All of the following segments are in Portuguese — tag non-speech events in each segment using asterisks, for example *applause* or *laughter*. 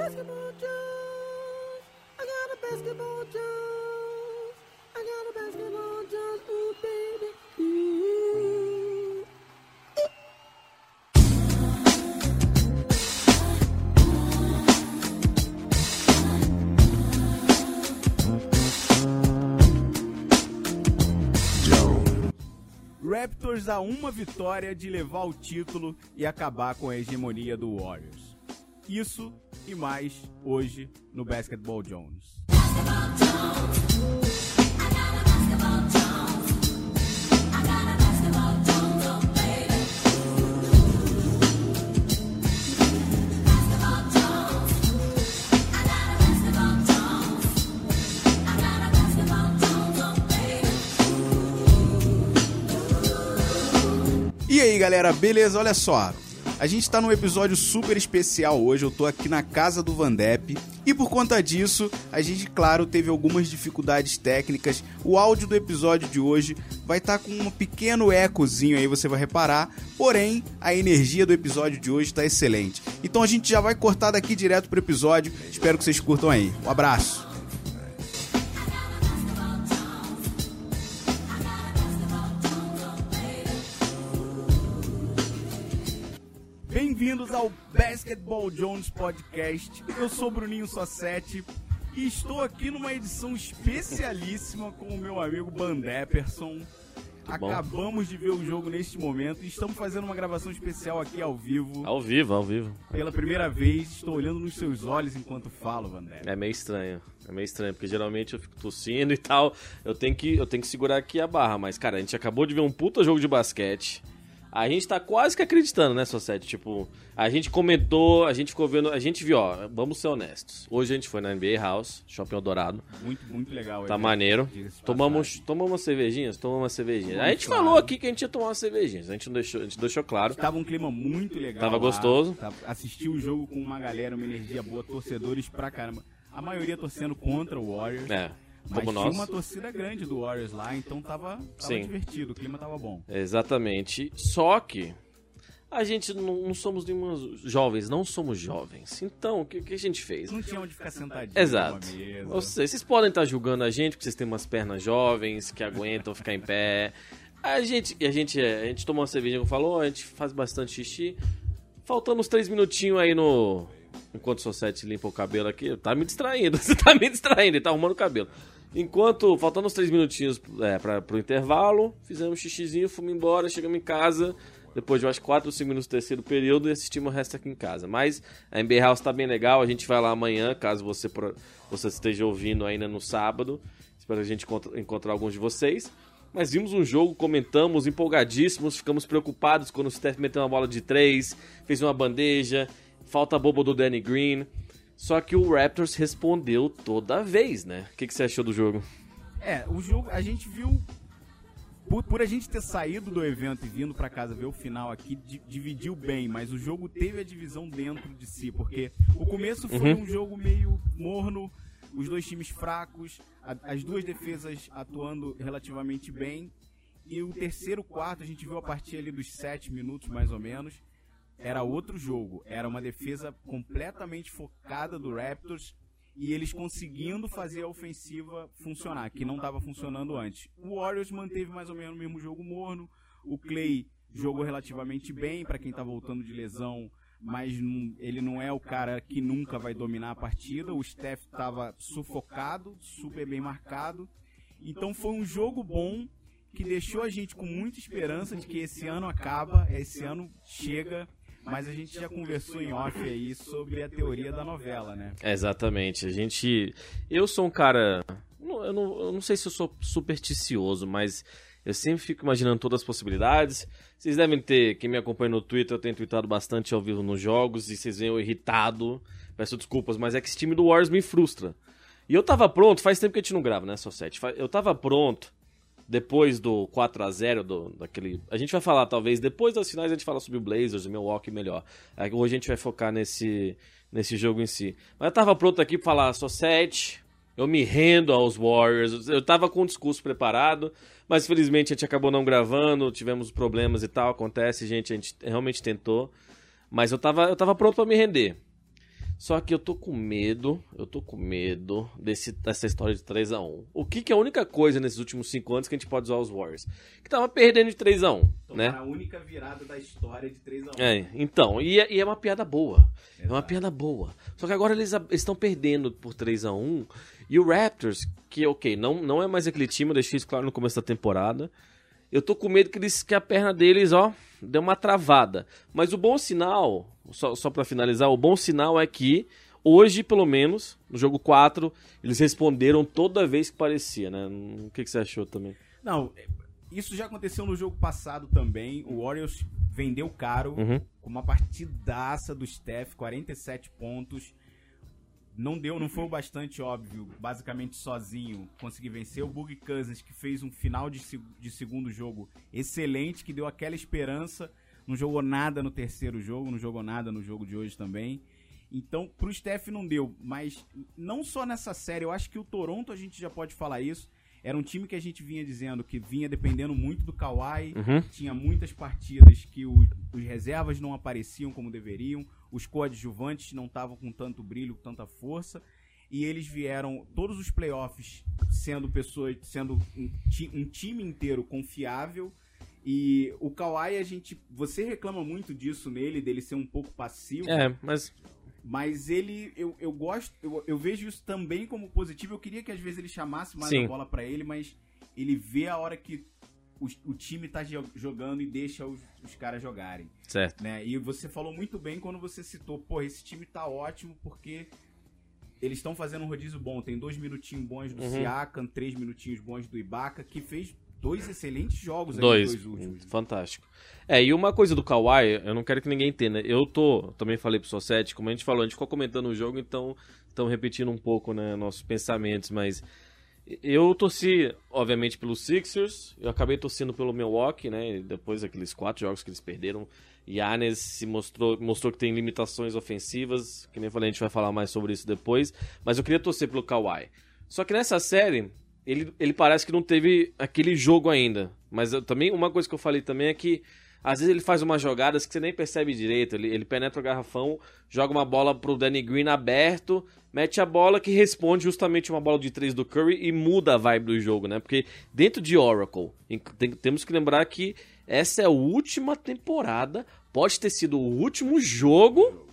basketball Jones. I got a basketball Jones. I got a basketball Jones. Ooh, baby. Raptors a uma vitória de levar o título e acabar com a hegemonia do Warriors. Isso e mais hoje no Basketball Jones. E aí galera, beleza? Olha só. A gente tá num episódio super especial hoje. Eu tô aqui na casa do Vandep. E por conta disso, a gente, claro, teve algumas dificuldades técnicas. O áudio do episódio de hoje vai estar com um pequeno ecozinho aí, você vai reparar. Porém, a energia do episódio de hoje tá excelente. Então a gente já vai cortar daqui direto pro episódio. Espero que vocês curtam aí. Um abraço. Bem-vindos ao Basketball Jones Podcast. Eu sou o Bruninho Sossetti e estou aqui numa edição especialíssima com o meu amigo Bandepperson. bom. Acabamos de ver o jogo neste momento e estamos fazendo uma gravação especial aqui ao vivo. Ao vivo, ao vivo. Pela primeira vez, estou olhando nos seus olhos enquanto falo, Vandep. É meio estranho. É meio estranho, porque geralmente eu fico tossindo e tal. Eu tenho que, eu tenho que segurar aqui a barra. Mas, cara, a gente acabou de ver um puta jogo de basquete. A gente tá quase que acreditando, né, Society? Tipo, a gente comentou, a gente ficou vendo, a gente viu, ó, vamos ser honestos. Hoje a gente foi na NBA House, Shopping Eldorado. Muito, muito legal. Tá evento, maneiro. Tomamos, tomamos umas cervejinhas? Tomamos umas cervejinhas. Tomamos, A gente claro. falou aqui que a gente ia tomar umas cervejinhas. A gente não deixou, a gente deixou claro. Tava um clima muito legal. Tava lá. gostoso. Assisti o jogo com uma galera, uma energia boa, torcedores pra caramba. A maioria torcendo contra o Warriors. É, Mas como tinha nós. uma torcida grande do Warriors lá, então tava, tava divertido, o clima tava bom. Exatamente. Só que a gente não, não somos nenhuma jovens, não somos jovens. Então, o que, que a gente fez? Não tinha onde ficar sentadinho Exato. Ou seja, vocês podem estar julgando a gente porque vocês têm umas pernas jovens que aguentam ficar em pé. A gente, a gente, a gente tomou uma cerveja, como falou, a gente faz bastante xixi. Faltando uns três minutinhos aí no. Enquanto o Sosete limpa o cabelo aqui, tá me distraindo. Você *laughs* tá me distraindo, ele tá arrumando o cabelo. Enquanto, faltando uns três minutinhos é, pra, pro intervalo, fizemos um xixizinho, fomos embora, chegamos em casa. Depois de acho 4 ou 5 minutos do terceiro período e assistimos o resto aqui em casa. Mas a NBA House tá bem legal, a gente vai lá amanhã, caso você, você esteja ouvindo ainda no sábado. Espero que a gente encontrar alguns de vocês. Mas vimos um jogo, comentamos, empolgadíssimos, ficamos preocupados quando o Steph meteu uma bola de 3, fez uma bandeja, falta boba do Danny Green. Só que o Raptors respondeu toda vez, né? O que, que você achou do jogo? É, o jogo, a gente viu. Por, por a gente ter saído do evento e vindo pra casa ver o final aqui, di- dividiu bem, mas o jogo teve a divisão dentro de si, porque o começo foi Uhum. um jogo meio morno, os dois times fracos, a- as duas defesas atuando relativamente bem, e o terceiro quarto a gente viu a partir ali dos sete minutos mais ou menos, era outro jogo, era uma defesa completamente focada do Raptors e eles conseguindo fazer a ofensiva funcionar, que não estava funcionando antes. O Warriors manteve mais ou menos o mesmo jogo morno, o Clay jogou relativamente bem para quem tá voltando de lesão, mas ele não é o cara que nunca vai dominar a partida. O Steph estava sufocado, super bem marcado. Então foi um jogo bom que deixou a gente com muita esperança de que esse ano acaba, esse ano chega, mas a gente já conversou em off aí sobre a teoria da novela, né? Exatamente. A gente. Eu sou um cara. Eu não, eu não sei se eu sou supersticioso, mas eu sempre fico imaginando todas as possibilidades. Vocês devem ter. Quem me acompanha no Twitter, eu tenho tweetado bastante ao vivo nos jogos e vocês veem eu irritado. Peço desculpas, mas é que esse time do Warriors me frustra. E eu tava pronto, faz tempo que a gente não grava, né, só 7. Eu tava pronto depois do 4 a 0 do, daquele. A gente vai falar, talvez, depois das finais a gente fala sobre o Blazers, o Milwaukee melhor. Aí Hoje a gente vai focar nesse, nesse jogo em si. Mas eu tava pronto aqui pra falar, só 7. Eu me rendo aos Warriors. Eu tava com o discurso preparado, mas felizmente a gente acabou não gravando, tivemos problemas e tal. Acontece, gente, a gente realmente tentou. Mas eu tava, eu tava pronto pra me render. Só que eu tô com medo, eu tô com medo desse, dessa história de 3 a 1 O que, que é a única coisa nesses últimos 5 anos que a gente pode usar os Warriors? Que tava perdendo de 3 a 1 né? a única virada da história de 3 a 1 É, então, e é, e é uma piada boa. É uma Exato. piada boa. Só que agora eles estão perdendo por 3 a 1 E o Raptors, que ok, não, não é mais aquele time, eu deixei isso claro no começo da temporada. Eu tô com medo que, eles, que a perna deles, ó, deu uma travada. Mas o bom sinal, só, só para finalizar, o bom sinal é que hoje, pelo menos, no jogo 4, eles responderam toda vez que parecia, né? O que, que você achou também? Não, isso já aconteceu no jogo passado também. O Warriors vendeu caro Uhum. com uma partidaça do Steph, 47 pontos. Não deu, não foi o bastante óbvio, basicamente sozinho, conseguir vencer. O Boogie Cousins, que fez um final de, de segundo jogo excelente, que deu aquela esperança. Não jogou nada no terceiro jogo, não jogou nada no jogo de hoje também. Então, pro Steph não deu, mas não só nessa série, eu acho que o Toronto a gente já pode falar isso. Era um time que a gente vinha dizendo que vinha dependendo muito do Kawhi, Uhum. tinha muitas partidas que o- os reservas não apareciam como deveriam, os coadjuvantes não estavam com tanto brilho, com tanta força, e eles vieram todos os playoffs sendo pessoas, sendo um, um time inteiro confiável. E o Kawhi, a gente. Você reclama muito disso nele, dele ser um pouco passivo. É, mas Mas ele, eu, eu gosto, eu, eu vejo isso também como positivo. Eu queria que às vezes ele chamasse mais Sim. a bola pra ele, mas ele vê a hora que o, o time tá jo- jogando e deixa os, os caras jogarem, certo. né? E você falou muito bem quando você citou, pô, esse time tá ótimo porque eles estão fazendo um rodízio bom. Tem dois minutinhos bons do Uhum. Siakam, três minutinhos bons do Ibaka, que fez dois excelentes jogos aí Dois. dois últimos. Fantástico. É, e uma coisa do Kawhi, eu não quero que ninguém entenda. Eu tô, também falei pro Society, como a gente falou, a gente ficou comentando o jogo, então estamos repetindo um pouco, né, nossos pensamentos, mas eu torci, obviamente, pelos Sixers, eu acabei torcendo pelo Milwaukee, né, depois daqueles quatro jogos que eles perderam, Yannis se mostrou, mostrou que tem limitações ofensivas, que nem eu falei, a gente vai falar mais sobre isso depois, mas eu queria torcer pelo Kawhi. Só que nessa série, ele, ele parece que não teve aquele jogo ainda. Mas eu, também, uma coisa que eu falei também é que às vezes ele faz umas jogadas que você nem percebe direito. Ele, ele penetra o garrafão, joga uma bola pro Danny Green aberto, mete a bola que responde justamente uma bola de três do Curry e muda a vibe do jogo, né? Porque dentro de Oracle, em- tem- temos que lembrar que essa é a última temporada, pode ter sido o último jogo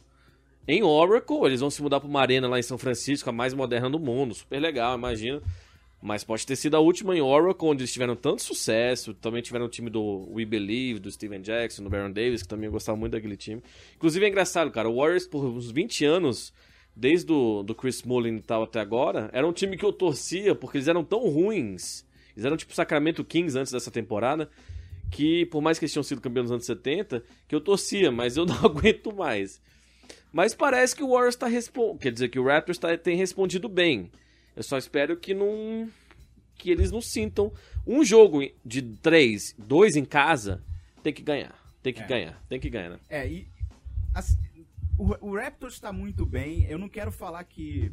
em Oracle. Eles vão se mudar para uma arena lá em São Francisco, a mais moderna do mundo, super legal, imagina. Mas pode ter sido a última em Oracle, onde eles tiveram tanto sucesso. Também tiveram o time do We Believe, do Steven Jackson, do Baron Davis, que também eu gostava muito daquele time. Inclusive é engraçado, cara. O Warriors, por uns 20 anos, desde o do Chris Mullin e tal até agora, era um time que eu torcia, porque eles eram tão ruins. Eles eram tipo Sacramento Kings antes dessa temporada. Que, por mais que eles tinham sido campeões nos anos 70, que eu torcia, mas eu *laughs* não aguento mais. Mas parece que o Warriors tá respondendo. Quer dizer, que o Raptors tá, tem respondido bem. Eu só espero que não. que eles não sintam. Um jogo de três, dois em casa, tem que ganhar. Tem que É. ganhar. Tem que ganhar, né? É, e assim, o, o Raptors está muito bem. Eu não quero falar que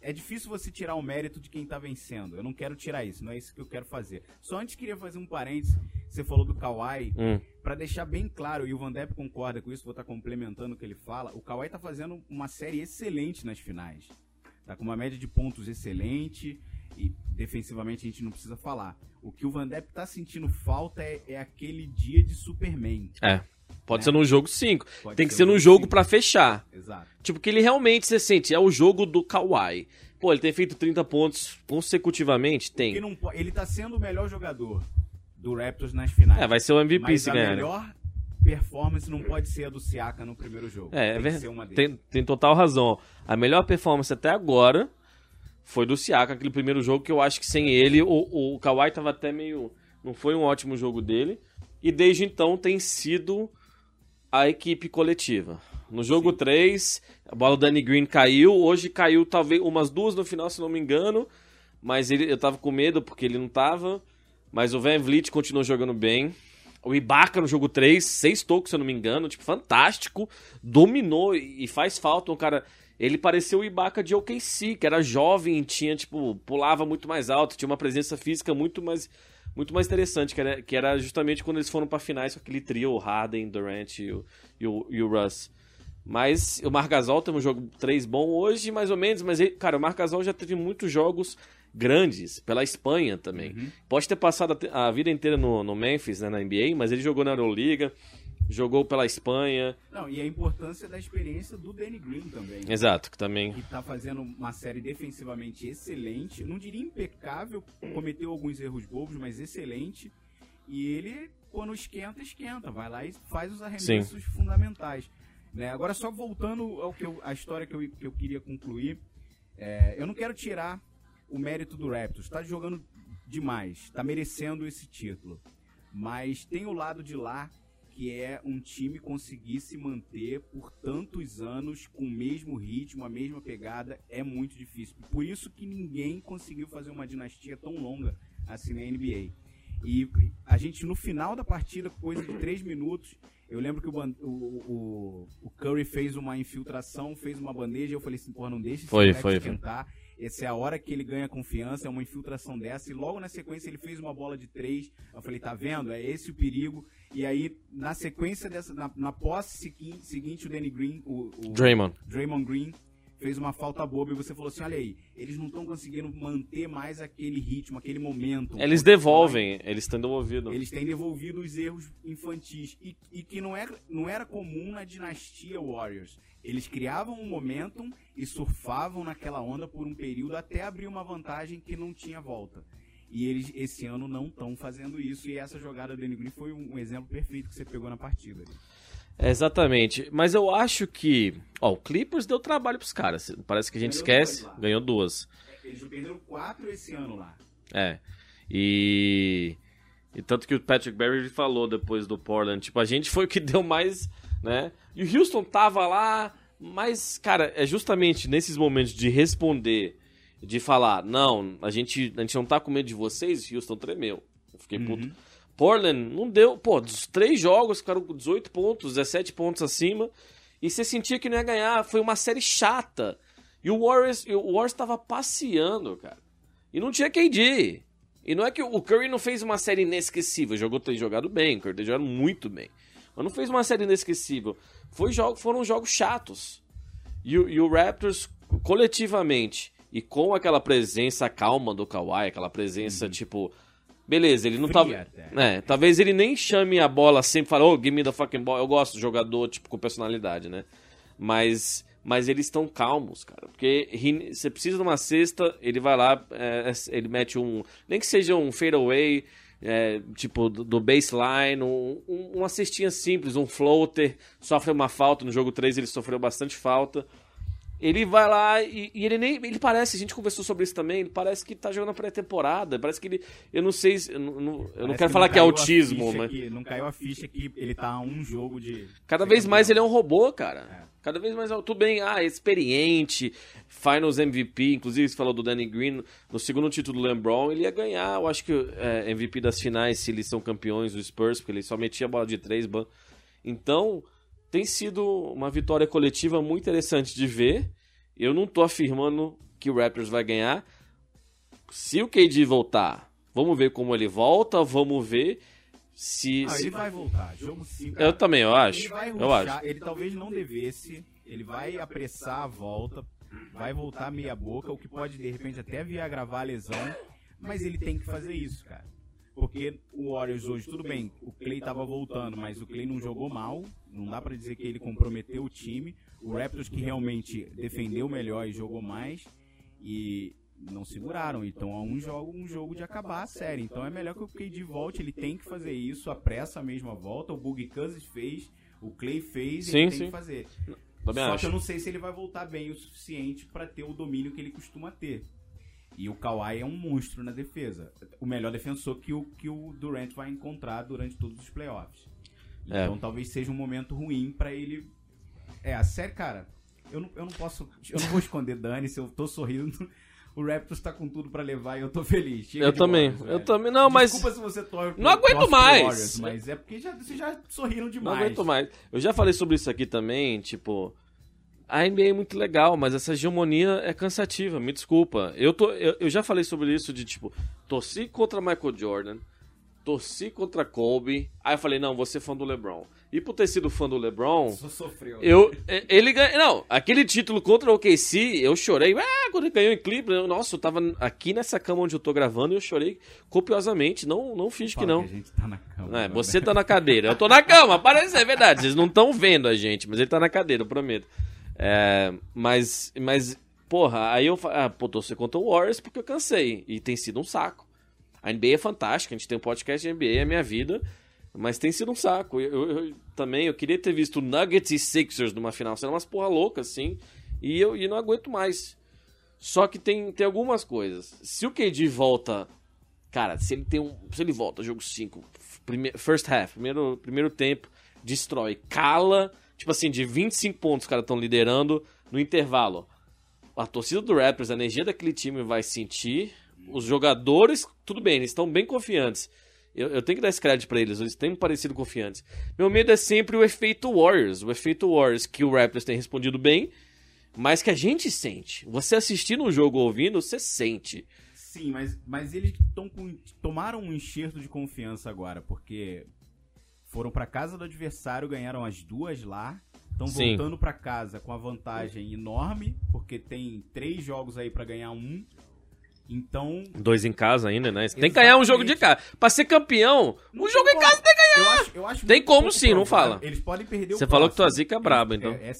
é difícil você tirar o mérito de quem tá vencendo. Eu não quero tirar isso, não é isso que eu quero fazer. Só antes queria fazer um parênteses. Você falou do Kawhi, Hum. Pra deixar bem claro, e o Van Depp concorda com isso, vou estar complementando o que ele fala. O Kawhi tá fazendo uma série excelente nas finais. Tá com uma média de pontos excelente e defensivamente a gente não precisa falar. O que o Van Depp tá sentindo falta é, é aquele dia de Superman. É. Pode Né? ser num jogo 5. Pode Tem que ser ser num jogo pra fechar. Exato. Tipo, que ele realmente se sente. É o jogo do Kawhi. Pô, ele tem feito 30 pontos consecutivamente? Tem. Não ele tá sendo o melhor jogador do Raptors nas finais. É, vai ser o MVP se ganhar. né? melhor performance não pode ser a do Siaka no primeiro jogo. É, é tem verdade. ser uma deles. Tem, tem total razão. A melhor performance até agora foi do Siaka, aquele primeiro jogo que eu acho que sem ele o, o Kawhi tava até meio. Não foi um ótimo jogo dele. E desde então tem sido a equipe coletiva. No jogo 3, a bola do Danny Green caiu. Hoje caiu talvez umas duas no final, se não me engano. Mas ele, eu tava com medo porque ele não tava. Mas o Van Vliet continuou jogando bem. O Ibaka no jogo 3, seis tocos, se eu não me engano, tipo, fantástico. Dominou e faz falta um cara. Ele pareceu o Ibaka de OKC, que era jovem, tinha, tipo, pulava muito mais alto, tinha uma presença física muito mais, muito mais interessante, que era, que era justamente quando eles foram pra finais com aquele trio, o Harden, Durant e o, e o, e o Russ. Mas o Margasol teve um jogo 3 bom hoje, mais ou menos, mas ele, cara, o Margasol já teve muitos jogos grandes pela Espanha também. Uhum. Pode ter passado a vida inteira no, no Memphis, né, na NBA, mas ele jogou na Euroliga, jogou pela Espanha. Não, e a importância da experiência do Danny Green também. Exato, que também. que tá fazendo uma série defensivamente excelente. Não diria impecável, cometeu alguns erros bobos, mas excelente. E ele, quando esquenta, esquenta. Vai lá e faz os arremessos fundamentais. Né? Agora, só voltando ao que eu, a história que eu, que eu queria concluir, é, eu não quero tirar o mérito do Raptors. Tá jogando demais, tá merecendo esse título. Mas tem o lado de lá que é um time conseguir se manter por tantos anos com o mesmo ritmo, a mesma pegada, é muito difícil. Por isso que ninguém conseguiu fazer uma dinastia tão longa assim na NBA. E a gente, no final da partida, coisa de três minutos, eu lembro que o, o, o, o Curry fez uma infiltração, fez uma bandeja, eu falei assim, porra, não deixa esse Foi, foi, esquentar. Essa é a hora que ele ganha confiança, é uma infiltração dessa. E logo na sequência ele fez uma bola de três. Eu falei, tá vendo? É esse o perigo. E aí, na sequência dessa, na, na posse segui- seguinte, o Danny Green, o, o Draymond. Draymond Green, fez uma falta boba e você falou assim: olha aí, eles não estão conseguindo manter mais aquele ritmo, aquele momento. Eles devolvem, eles estão devolvidos. Eles têm devolvido os erros infantis. E, e que não era, não era comum na dinastia Warriors. Eles criavam um momentum e surfavam naquela onda por um período até abrir uma vantagem que não tinha volta. E eles esse ano não estão fazendo isso. E essa jogada do Danny Green foi um, exemplo perfeito que você pegou na partida. É, Exatamente. Mas eu acho que. Ó, o Clippers deu trabalho pros caras. Parece que a gente Ganhou esquece. duas. Ganhou duas. Eles perderam quatro esse ano lá. É. E. E tanto que o Patrick Beverly falou depois do Portland, tipo, a gente foi o que deu mais, né? E o Houston tava lá, mas, cara, é justamente nesses momentos de responder, de falar, não, a gente, a gente não tá com medo de vocês, o Houston tremeu. Eu fiquei puto. Portland não deu, pô, dos três jogos ficaram com 18 pontos, 17 pontos acima, e você sentia que não ia ganhar, foi uma série chata. E o Warriors, o Warriors tava passeando, cara. E não tinha KD. E não é que o Curry não fez uma série inesquecível, jogou tem jogado bem, o Curry tem jogado muito bem. Mas não fez uma série inesquecível. Foi jogo, foram jogos chatos. E, o- e o Raptors, coletivamente, e com aquela presença calma do Kawhi, aquela presença, tipo. Beleza, ele não Fria tá. É, talvez ele nem chame a bola sempre, fala, oh, give me the fucking ball. Eu gosto do jogador, tipo, com personalidade, né? Mas, mas eles estão calmos, cara. Porque he- você precisa de uma cesta, ele vai lá, é, ele mete um. Nem que seja um fadeaway, é, tipo, do, do baseline, um, um- uma cestinha simples, um floater, sofre uma falta. No jogo 3 ele sofreu bastante falta. Ele vai lá e, e ele nem. Ele parece, a gente conversou sobre isso também, ele parece que tá jogando a pré-temporada. Parece que ele. Eu não sei se. Eu não, eu não quero falar que é autismo, mas. que- não caiu a ficha que ele tá a um jogo de. Cada vez mais ele é um robô, cara. Cada vez mais. Tudo bem, ah, experiente, Finals MVP, inclusive você falou do Danny Green, no segundo título do LeBron, ele ia ganhar, eu acho que é, MVP das finais, se eles são campeões do Spurs, porque ele só metia a bola de três. ban- Então, tem sido uma vitória coletiva muito interessante de ver. Eu não tô afirmando que o Raptors vai ganhar. Se o KD voltar, vamos ver como ele volta, vamos ver se. Ah, se- ele vai voltar. Jogo 5. Eu também, eu acho. Ele vai Eu acho. ele talvez não devesse, ele vai apressar a volta, vai voltar meia boca, o que pode de repente até vir a agravar a lesão, mas ele tem que fazer isso, cara. Porque o Warriors hoje, tudo bem, o Clay tava voltando, mas o Clay não jogou mal, não dá pra dizer que ele comprometeu o time. O Raptors que realmente defendeu melhor e jogou mais e não seguraram. Então é um jogo, um jogo de acabar a série. Então é melhor que o KD volte, ele tem que fazer isso, apressa a mesma volta. O Boogie Cousins fez, o Clay fez, Sim, ele tem sim. que fazer. Também Só acho. que eu não sei se ele vai voltar bem o suficiente pra ter o domínio que ele costuma ter. E o Kawhi é um monstro na defesa. O melhor defensor que o, que o Durant vai encontrar durante todos os playoffs. É. Então talvez seja um momento ruim pra ele. É, a série, cara, eu não, eu não posso. Eu não vou esconder *laughs* Dani se eu tô sorrindo. O Raptors tá com tudo pra levar e eu tô feliz. Chega Eu também, Warriors, eu também. Não, mas- Desculpa se você torce Não aguento mais. Warriors, mas é porque já, vocês já sorriram Não demais. aguento mais. Eu já falei sobre isso aqui também, tipo. A NBA é muito legal, mas essa hegemonia é cansativa, me desculpa. Eu, tô, eu, eu já falei sobre isso de, tipo, torci contra Michael Jordan, torci contra Kobe. Aí eu falei, não, ser fã do LeBron. E por ter sido fã do LeBron, Só sofreu. eu, e- ele ganhou. Não, aquele título contra o OKC, eu chorei. Ah, quando ele ganhou em Cleveland, eu- nossa, eu tava aqui nessa cama onde eu tô gravando e eu chorei copiosamente. Não, não finge que não. a gente tá na cama. É, agora. você tá na cadeira. Eu tô na cama, parece ser verdade. Vocês não estão vendo a gente, mas ele tá na cadeira, eu prometo. É, mas, mas, porra, aí eu falei, ah, pô, torcer contra o Warriors porque eu cansei. E tem sido um saco. A NBA é fantástica, a gente tem um podcast de NBA, é minha vida. Mas tem sido um saco. Eu, eu- eu também, eu queria ter visto Nuggets e Sixers numa final. Será umas porra louca, assim. E eu e não aguento mais. Só que tem, tem algumas coisas. Se o KD volta. Cara, se ele tem um. Se ele volta, jogo 5, first half, primeiro, primeiro tempo, destrói, cala. Tipo assim, de 25 pontos os caras estão liderando no intervalo. A torcida do Raptors, a energia daquele time vai sentir. Os jogadores, tudo bem, eles estão bem confiantes. Eu, eu tenho que dar esse crédito pra eles, eles têm parecido confiantes. Meu medo é sempre o efeito Warriors. O efeito Warriors que o Raptors tem respondido bem, mas que a gente sente. Você assistindo o jogo ouvindo, você sente. Sim, mas, mas eles com, tomaram um enxerto de confiança agora, porque foram pra casa do adversário, ganharam as duas lá. Estão voltando pra casa com a vantagem enorme, porque tem três jogos aí pra ganhar um. Então. Dois em casa ainda, né? Você tem que ganhar um jogo de casa. Pra ser campeão, um jogo em casa tem que Eu acho, eu acho Tem como sim, não provável. fala. Eles podem perder o Você falou que tua zica é braba, então. É, é.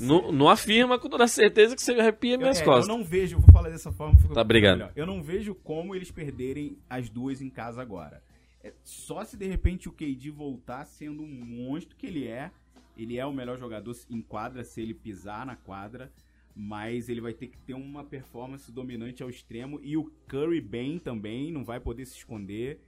Não, não afirma com toda certeza que você arrepia Eu, minhas é, costas. eu não vejo, vou falar dessa forma. Tá, obrigado. melhor. Eu não vejo como eles perderem as duas em casa agora. É, só se de repente o KD voltar sendo um monstro que ele é. Ele é o melhor jogador em quadra se ele pisar na quadra. Mas ele vai ter que ter uma performance dominante ao extremo. E o Curry bem também, não vai poder se esconder.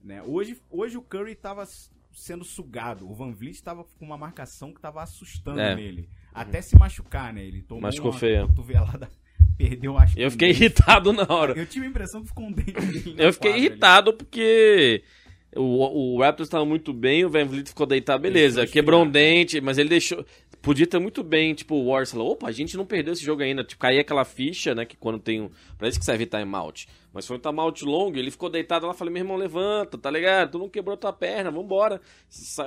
Né? Hoje, hoje o Curry estava sendo sugado. O Van Vliet estava com uma marcação que estava assustando É. nele. Até se machucar, né? Ele tomou Machucou uma feio. cotovelada, *laughs* perdeu acho Eu fiquei irritado na hora. Eu tive a impressão que ficou um dente Eu fiquei quadra ali. irritado porque o, o Raptors estava muito bem, o Van Vliet ficou deitado, beleza, quebrou um dente, mas ele deixou... Podia ter muito bem, tipo, o Warriors falou, opa, a gente não perdeu esse jogo ainda. Tipo, caía aquela ficha, né, que quando tem um... Isso que serve timeout. Mas foi um timeout longo, ele ficou deitado lá, falei, meu irmão, levanta, tá ligado? Tu não quebrou tua perna, vambora.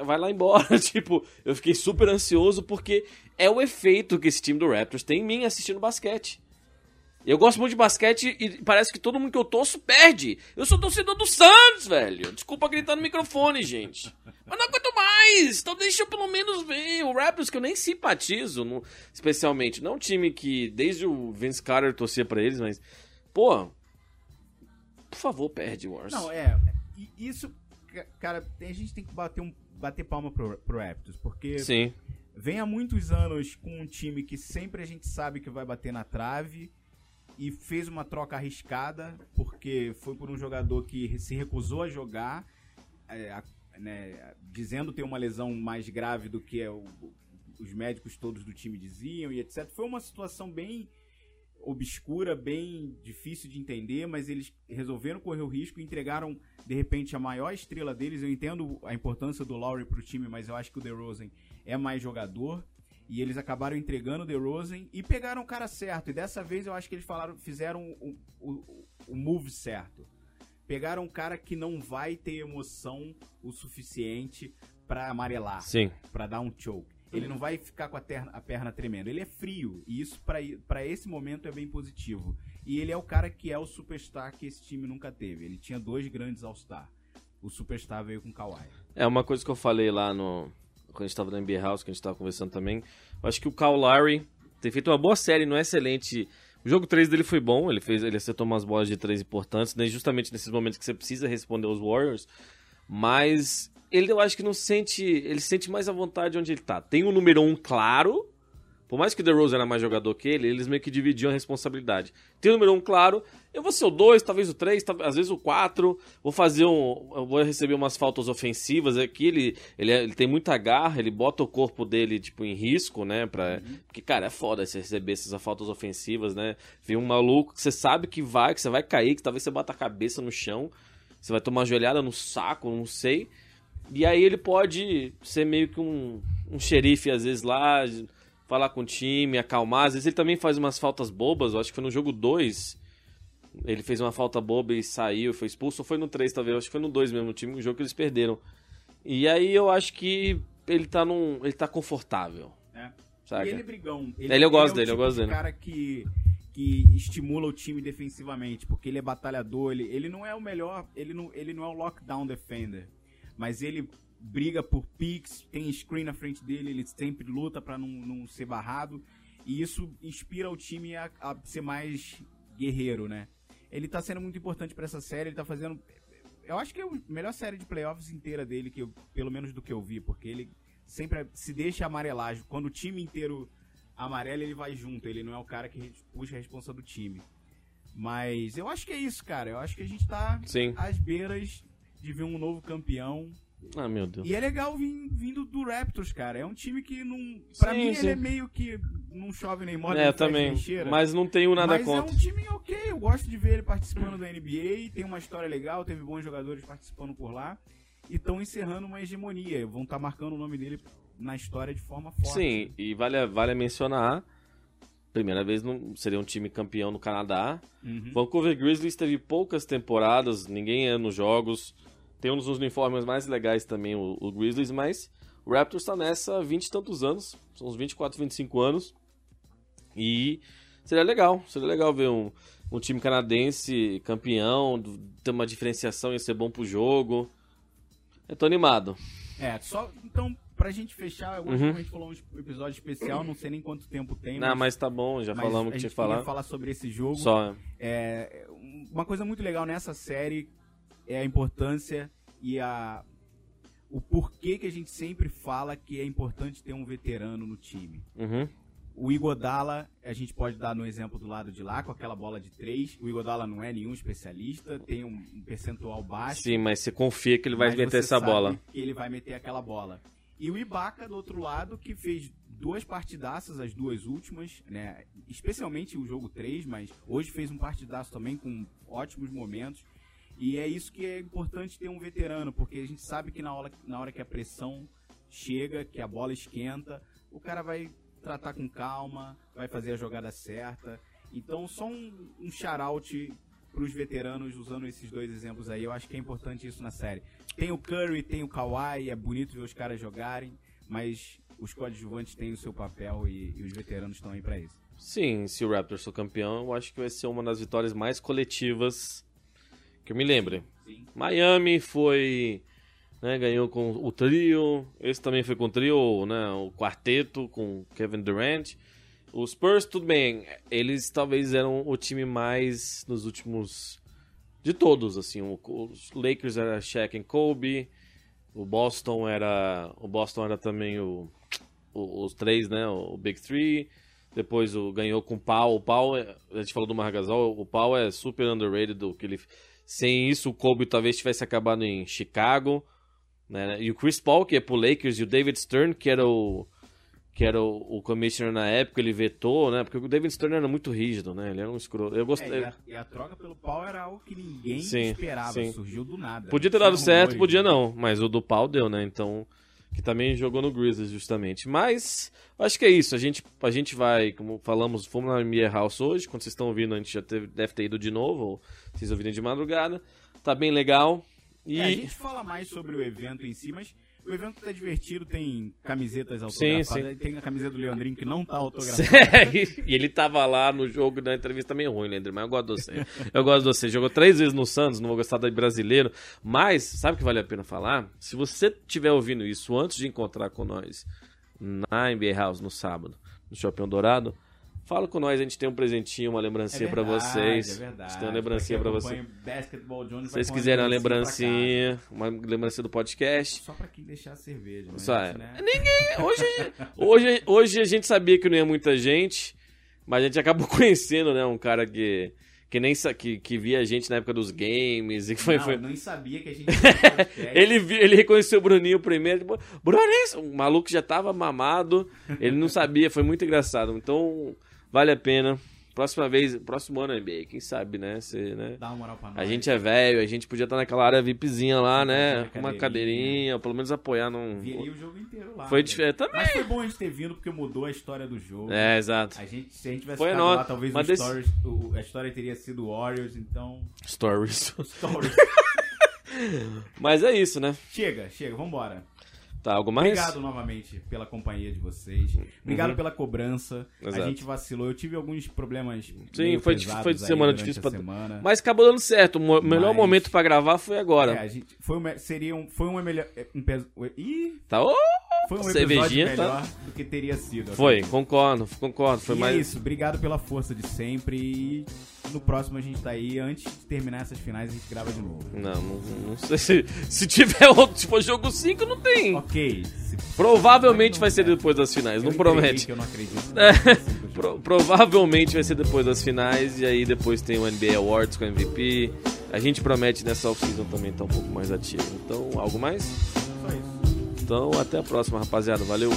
Vai lá embora. *laughs* tipo, eu fiquei super ansioso porque é o efeito que esse time do Raptors tem em mim assistindo basquete. Eu gosto muito de basquete e parece que todo mundo que eu torço perde. Eu sou torcedor do Santos, velho. Desculpa gritar no microfone, gente. Mas não aguento mais. Então deixa eu pelo menos ver o Raptors, que eu nem simpatizo, no- especialmente. Não é um time que desde o Vince Carter torcia pra eles, mas... Pô, por favor, perde, Wars. Não, é. Isso, ca- cara, a gente tem que bater, um, bater palma pro, pro Raptors, porque Sim, vem há muitos anos com um time que sempre a gente sabe que vai bater na trave e fez uma troca arriscada, porque foi por um jogador que se recusou a jogar, é, a- né, dizendo ter uma lesão mais grave do que é o- os médicos todos do time diziam e etc. Foi uma situação bem obscura, bem difícil de entender, mas eles resolveram correr o risco e entregaram, de repente, a maior estrela deles. Eu entendo a importância do Lowry pro time, mas eu acho que o DeRozan é mais jogador. E eles acabaram entregando o DeRozan e pegaram o cara certo. E dessa vez eu acho que eles falaram, fizeram o, o, o move certo. Pegaram um cara que não vai ter emoção o suficiente pra amarelar sim. pra dar um choke. Ele não vai ficar com a, terna- a perna tremendo. Ele é frio. E isso, pra pra esse momento, é bem positivo. E ele é o cara que é o superstar que esse time nunca teve. Ele tinha dois grandes All-Star. O superstar veio com o Kawhi. É uma coisa que eu falei lá no. Quando a gente tava no NBA House, que a gente tava conversando também. Eu acho que o Kyle Lowry tem feito uma boa série, não é excelente. O jogo 3 dele foi bom, ele fez, ele acertou umas bolas de três importantes, né, justamente nesses momentos que você precisa responder aos Warriors. Mas ele eu acho que não sente. Ele sente mais à vontade onde ele tá. Tem um número um claro. Por mais que o DeRozan era mais jogador que ele, eles meio que dividiam a responsabilidade. Tem o número um claro, eu vou ser o 2, talvez o 3, às vezes o 4. Vou fazer um. Vou receber umas faltas ofensivas. Aqui ele, ele, é- ele tem muita garra, ele bota o corpo dele, tipo, em risco, né? Pra, Porque, cara, é foda você receber essas faltas ofensivas, né? Vem um maluco que você sabe que vai, que você vai cair, que talvez você bata a cabeça no chão. Você vai tomar uma joelhada no saco, não sei. E aí ele pode ser meio que um, um xerife, às vezes, lá, falar com o time, acalmar. Às vezes ele também faz umas faltas bobas. Eu acho que foi no jogo 2. Ele fez uma falta boba e saiu, foi expulso. Ou foi no 3, talvez. Acho que foi no 2 mesmo, o time, o jogo que eles perderam. E aí eu acho que ele tá num. ele tá confortável. É. Saca? E ele é brigão. Ele, eu gosto é o dele, eu tipo gosto de dele. cara que, que estimula o time defensivamente, porque ele é batalhador, ele, ele não é o melhor, ele não, ele não é o lockdown defender, mas ele briga por picks, tem screen na frente dele, ele sempre luta pra não, não ser barrado, e isso inspira o time a, a ser mais guerreiro, né? Ele tá sendo muito importante pra essa série, ele tá fazendo... Eu acho que é a melhor série de playoffs inteira dele, que eu- pelo menos do que eu vi, porque ele sempre se deixa amarelar. Quando o time inteiro amarela, ele vai junto. Ele não é o cara que puxa a responsa do time. Mas eu acho que é isso, cara. Eu acho que a gente tá Sim. às beiras de ver um novo campeão. Ah, meu Deus. E é legal vindo do Raptors, cara. É um time que não. Pra Sim, mim, sim. ele é meio que não chove nem molha. É, também. Mas não tenho nada Mas contra. é um time ok, eu gosto de ver ele participando da NBA, tem uma história legal, teve bons jogadores participando por lá e estão encerrando uma hegemonia, vão estar marcando o nome dele na história de forma forte. Sim, e vale, vale mencionar. Primeira vez não seria um time campeão no Canadá. Uhum. Vancouver Grizzlies teve poucas temporadas, ninguém ia nos jogos. Tem um dos uniformes mais legais também, o, o Grizzlies, mas o Raptors tá nessa há 20 e tantos anos. São uns 24, 25 anos. E seria legal, seria legal ver um, um time canadense campeão, ter uma diferenciação e ser bom pro jogo. Eu tô animado. É, só então pra gente fechar, eu acho Uhum. que a gente falou um episódio especial, não sei nem quanto tempo tem, Não, mas tá bom, já mas falamos o que tinha que falar. falar sobre esse jogo. Só. É, uma coisa muito legal nessa série é a importância e a o porquê que a gente sempre fala que é importante ter um veterano no time. Uhum. O Igodala, a gente pode dar no exemplo do lado de lá, com aquela bola de três. O Igodala não é nenhum especialista, tem um, percentual baixo. Sim, mas você confia que ele vai meter essa bola. que ele vai meter aquela bola. E o Ibaka, do outro lado, que fez duas partidaças, as duas últimas, né? Especialmente o jogo 3, mas hoje fez um partidaço também com ótimos momentos. E é isso que é importante ter um veterano, porque a gente sabe que na hora, na hora que a pressão chega, que a bola esquenta, o cara vai tratar com calma, vai fazer a jogada certa. Então, só um, um shout-out pros veteranos usando esses dois exemplos aí. Eu acho que é importante isso na série. Tem o Curry, tem o Kawhi, é bonito ver os caras jogarem, mas os coadjuvantes têm o seu papel e, e os veteranos estão aí pra isso. Sim, se o Raptors for campeão, eu acho que vai ser uma das vitórias mais coletivas que eu me lembre. Sim. Miami foi. Né, ganhou com o trio. Esse também foi com o trio, né? O quarteto com Kevin Durant. Os Spurs, tudo bem. Eles talvez eram o time mais nos últimos. De todos, assim. o- Os Lakers era Shaq e Kobe. O Boston era. O Boston era também o, o- os três, né? O Big Three. Depois o ganhou com o Pau. O Pau, a gente falou do Margasol, o Pau é super underrated do que ele. Sem isso, o Kobe talvez tivesse acabado em Chicago. Né? E o Chris Paul, que é pro Lakers, e o David Stern, que era o. Que era o, o commissioner na época, ele vetou, né? Porque o David Stern era muito rígido, né? Ele era um escroto. Eu É, gostei. e, a, e a troca pelo pau era algo que ninguém Sim, esperava, sim. surgiu do nada. Podia ter dado certo, podia não. Mas o do pau deu, né? Então. Que também jogou no Grizzlies, justamente. Mas, acho que é isso. A gente, a gente vai, como falamos, fomos na NBA House hoje. Quando vocês estão ouvindo, a gente já teve- deve ter ido de novo. Ou vocês ouvirem de madrugada. Tá bem legal. E. É, a gente fala mais sobre o evento em si, mas o evento tá divertido, tem camisetas Sim, autografadas, tem a camiseta do Leandrinho que não tá *laughs* autografada. e ele tava lá no jogo da entrevista meio ruim, Leandro, mas eu gosto de você. Eu gosto de você. Jogou três vezes no Santos, não vou gostar da brasileiro. Mas, sabe o que vale a pena falar? Se você estiver ouvindo isso antes de encontrar com nós na NBA House no sábado, no Shopping Dourado, fala com nós, a gente tem um presentinho, uma lembrancinha pra vocês. É verdade. A gente tem uma lembrancinha pra vocês. Se vocês quiserem uma lembrancinha, uma lembrancinha do podcast. Só pra quem deixar a cerveja, né? Só é. Né? Hoje, hoje, hoje a gente sabia que não ia muita gente, mas a gente acabou *laughs* conhecendo, né? Um cara que, que nem que, que via a gente na época dos games e que foi. não, foi- nem sabia que a gente. *laughs* Ele, ele reconheceu o Bruninho primeiro. Tipo, Bruninho, o maluco já tava mamado. Ele não sabia, foi muito engraçado. Então, vale a pena. Próxima vez, próximo ano NBA, quem sabe, né? Cê, né? Dá uma moral pra nós. A gente é velho, a gente podia estar naquela área VIPzinha lá, né? Com uma cadeirinha, ou pelo menos apoiar num. Viria o jogo inteiro lá. Foi né? diferente também. Mas foi bom a gente ter vindo porque mudou a história do jogo. É, exato. A gente, se a gente tivesse Foi ficado lá, talvez mas o desse- Stories, o- a história teria sido Warriors, então. Stories. Stories. *laughs* Mas é isso, né? chega, chega, vambora. Tá, algo mais? Obrigado novamente pela companhia de vocês. Obrigado pela cobrança. Uhum. Exato. A gente vacilou. Eu tive alguns problemas. Sim, foi, foi semana difícil pra. semana. Mas acabou dando certo. O mo- melhor Mas- momento pra gravar foi agora. É, a gente, foi uma, seria um, foi uma melhor. Um, pes- ih, Tá? Ô, foi um cervejinha, episódio melhor tá? do que teria sido. Foi, concordo, concordo. Foi e mais. é isso, obrigado pela força de sempre. E no próximo a gente tá aí. Antes de terminar essas finais, a gente grava de novo. Não, não, não sei se. Se tiver outro, tipo, jogo 5, não tem. Ok. se- Provavelmente vai ser é. depois das finais, eu não promete. Que eu não acredito. *laughs* É, Pro- provavelmente vai ser depois das finais e aí depois tem o NBA Awards com o MVP. A gente promete nessa off-season também estar um pouco mais ativo. Então, algo mais? Só isso. Então, até a próxima, rapaziada. Valeu.